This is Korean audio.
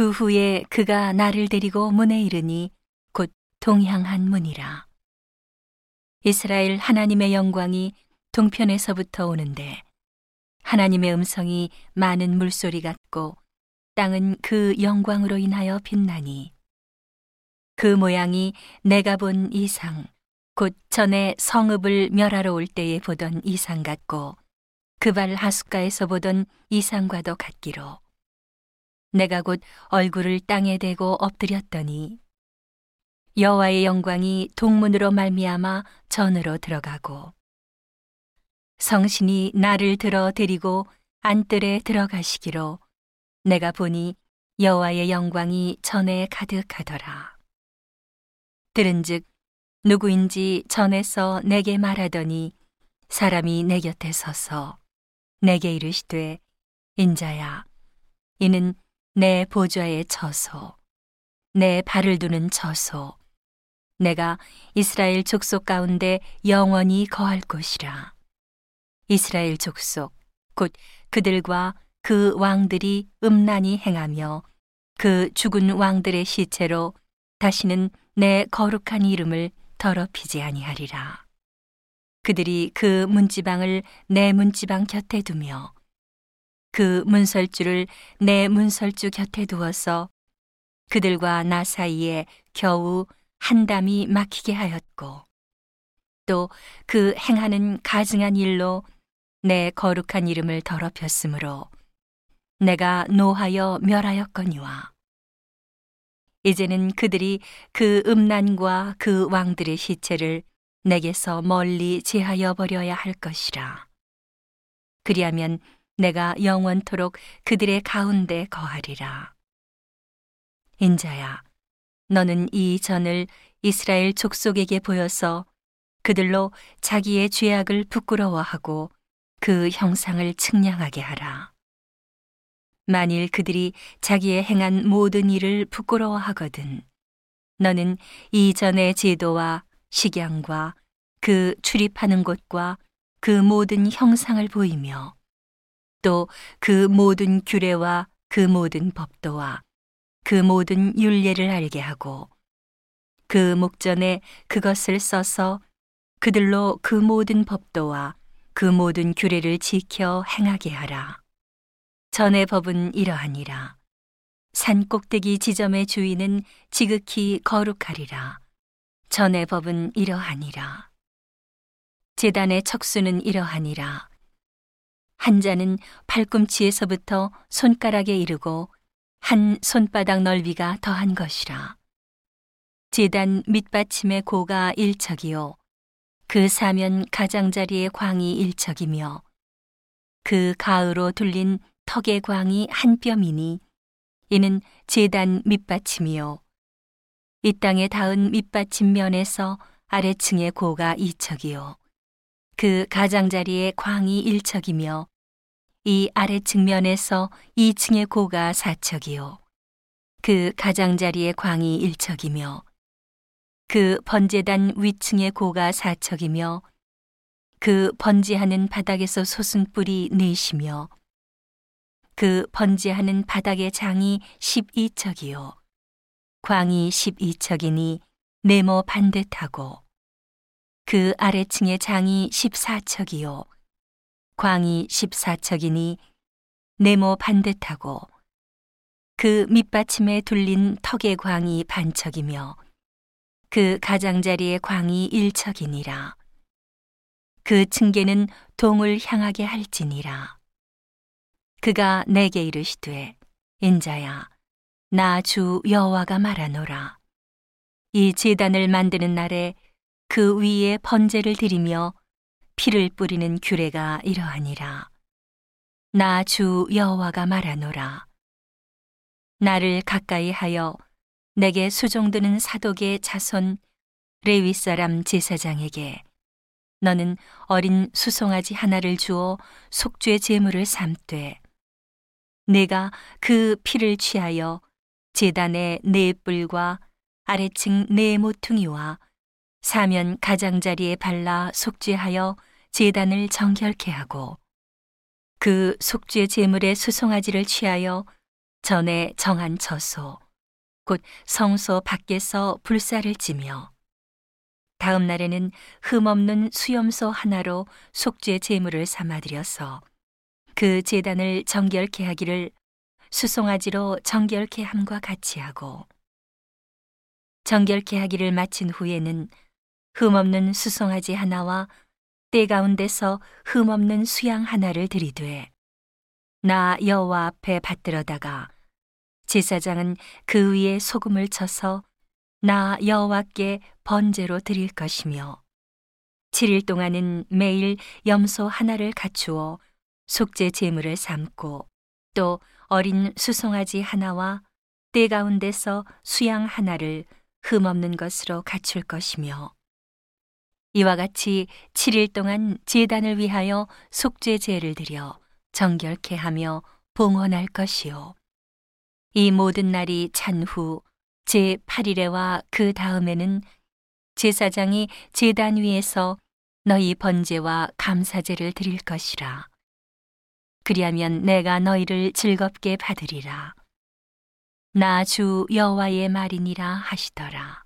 그 후에 그가 나를 데리고 문에 이르니 곧 동향한 문이라. 이스라엘 하나님의 영광이 동편에서부터 오는데 하나님의 음성이 많은 물소리 같고 땅은 그 영광으로 인하여 빛나니 그 모양이 내가 본 이상 곧 전에 성읍을 멸하러 올 때에 보던 이상 같고 그발 하숫가에서 보던 이상과도 같기로 내가 곧 얼굴을 땅에 대고 엎드렸더니 여호와의 영광이 동문으로 말미암아 전으로 들어가고 성신이 나를 들어 데리고 안뜰에 들어가시기로 내가 보니 여호와의 영광이 전에 가득하더라. 들은즉 누구인지 전에서 내게 말하더니 사람이 내 곁에 서서 내게 이르시되 인자야 이는 내 보좌의 처소. 내 발을 두는 처소. 내가 이스라엘 족속 가운데 영원히 거할 곳이라. 이스라엘 족속 곧 그들과 그 왕들이 음란히 행하며 그 죽은 왕들의 시체로 다시는 내 거룩한 이름을 더럽히지 아니하리라. 그들이 그 문지방을 내 문지방 곁에 두며 그 문설주를 내 문설주 곁에 두어서 그들과 나 사이에 겨우 한 담이 막히게 하였고 또 그 행하는 가증한 일로 내 거룩한 이름을 더럽혔으므로 내가 노하여 멸하였거니와 이제는 그들이 그 음란과 그 왕들의 시체를 내게서 멀리 제하여 버려야 할 것이라. 그리하면 내가 영원토록 그들의 가운데 거하리라. 인자야, 너는 이 전을 이스라엘 족속에게 보여서 그들로 자기의 죄악을 부끄러워하고 그 형상을 측량하게 하라. 만일 그들이 자기의 행한 모든 일을 부끄러워하거든 너는 이전의 제도와 식양과 그 출입하는 곳과 그 모든 형상을 보이며 또 그 모든 규례와 그 모든 법도와 그 모든 윤례를 알게 하고 그 목전에 그것을 써서 그들로 그 모든 법도와 그 모든 규례를 지켜 행하게 하라. 전의 법은 이러하니라. 산 꼭대기 지점의 주인은 지극히 거룩하리라. 전의 법은 이러하니라. 재단의 척수는 이러하니라. 한 자는 팔꿈치에서부터 손가락에 이르고 한 손바닥 넓이가 더한 것이라. 재단 밑받침의 고가 일척이요. 그 사면 가장자리의 광이 일척이며 그 가으로 둘린 턱의 광이 한 뼘이니 이는 재단 밑받침이요 이 땅에 닿은 밑받침 면에서 아래층의 고가 이척이요 그 가장자리의 광이 일척이며 이 아래층 면에서 이층의 고가 사척이요 그 가장자리의 광이 일척이며 그 번제단 위층의 고가 사척이며 그 번제하는 바닥에서 솟은 뿔이 넷이며 그 번제하는 바닥의 장이 12척이요. 광이 12척이니 네모 반듯하고 그 아래층의 장이 14척이요. 광이 14척이니 네모 반듯하고 그 밑받침에 둘린 턱의 광이 반척이며 그 가장자리의 광이 1척이니라. 그 층계는 동을 향하게 할지니라. 그가 내게 이르시되 인자야 나 주 여호와가 말하노라 이 제단을 만드는 날에 그 위에 번제를 드리며 피를 뿌리는 규례가 이러하니라. 나 주 여호와가 말하노라. 나를 가까이 하여 내게 수종드는 사독의 자손 레위 사람 제사장에게 너는 어린 수송아지 하나를 주어 속죄 제물을 삼되 내가 그 피를 취하여 재단의 네 뿔과 아래층 네 모퉁이와 사면 가장자리에 발라 속죄하여 재단을 정결케 하고 그 속죄 제물의 수송아지를 취하여 전에 정한 처소 곧 성소 밖에서 불사를 지며 다음 날에는 흠 없는 수염소 하나로 속죄 제물을 삼아들여서 그 제단을 정결케 하기를 수송아지로 정결케 함과 같이 하고 정결케 하기를 마친 후에는 흠 없는 수송아지 하나와 때 가운데서 흠없는 수양 하나를 들이되 나 여호와 앞에 받들어다가 제사장은 그 위에 소금을 쳐서 나 여호와께 번제로 드릴 것이며 7일 동안은 매일 염소 하나를 갖추어 속죄 제물을 삼고 또 어린 수송아지 하나와 때 가운데서 수양 하나를 흠없는 것으로 갖출 것이며 이와 같이 7일 동안 제단을 위하여 속죄 제를 드려 정결케 하며 봉헌할 것이요. 이 모든 날이 찬 후 제 8일에와 그 다음에는 제사장이 제단 위에서 너희 번제와 감사제를 드릴 것이라. 그리하면 내가 너희를 즐겁게 받으리라. 나 주 여호와의 말이니라 하시더라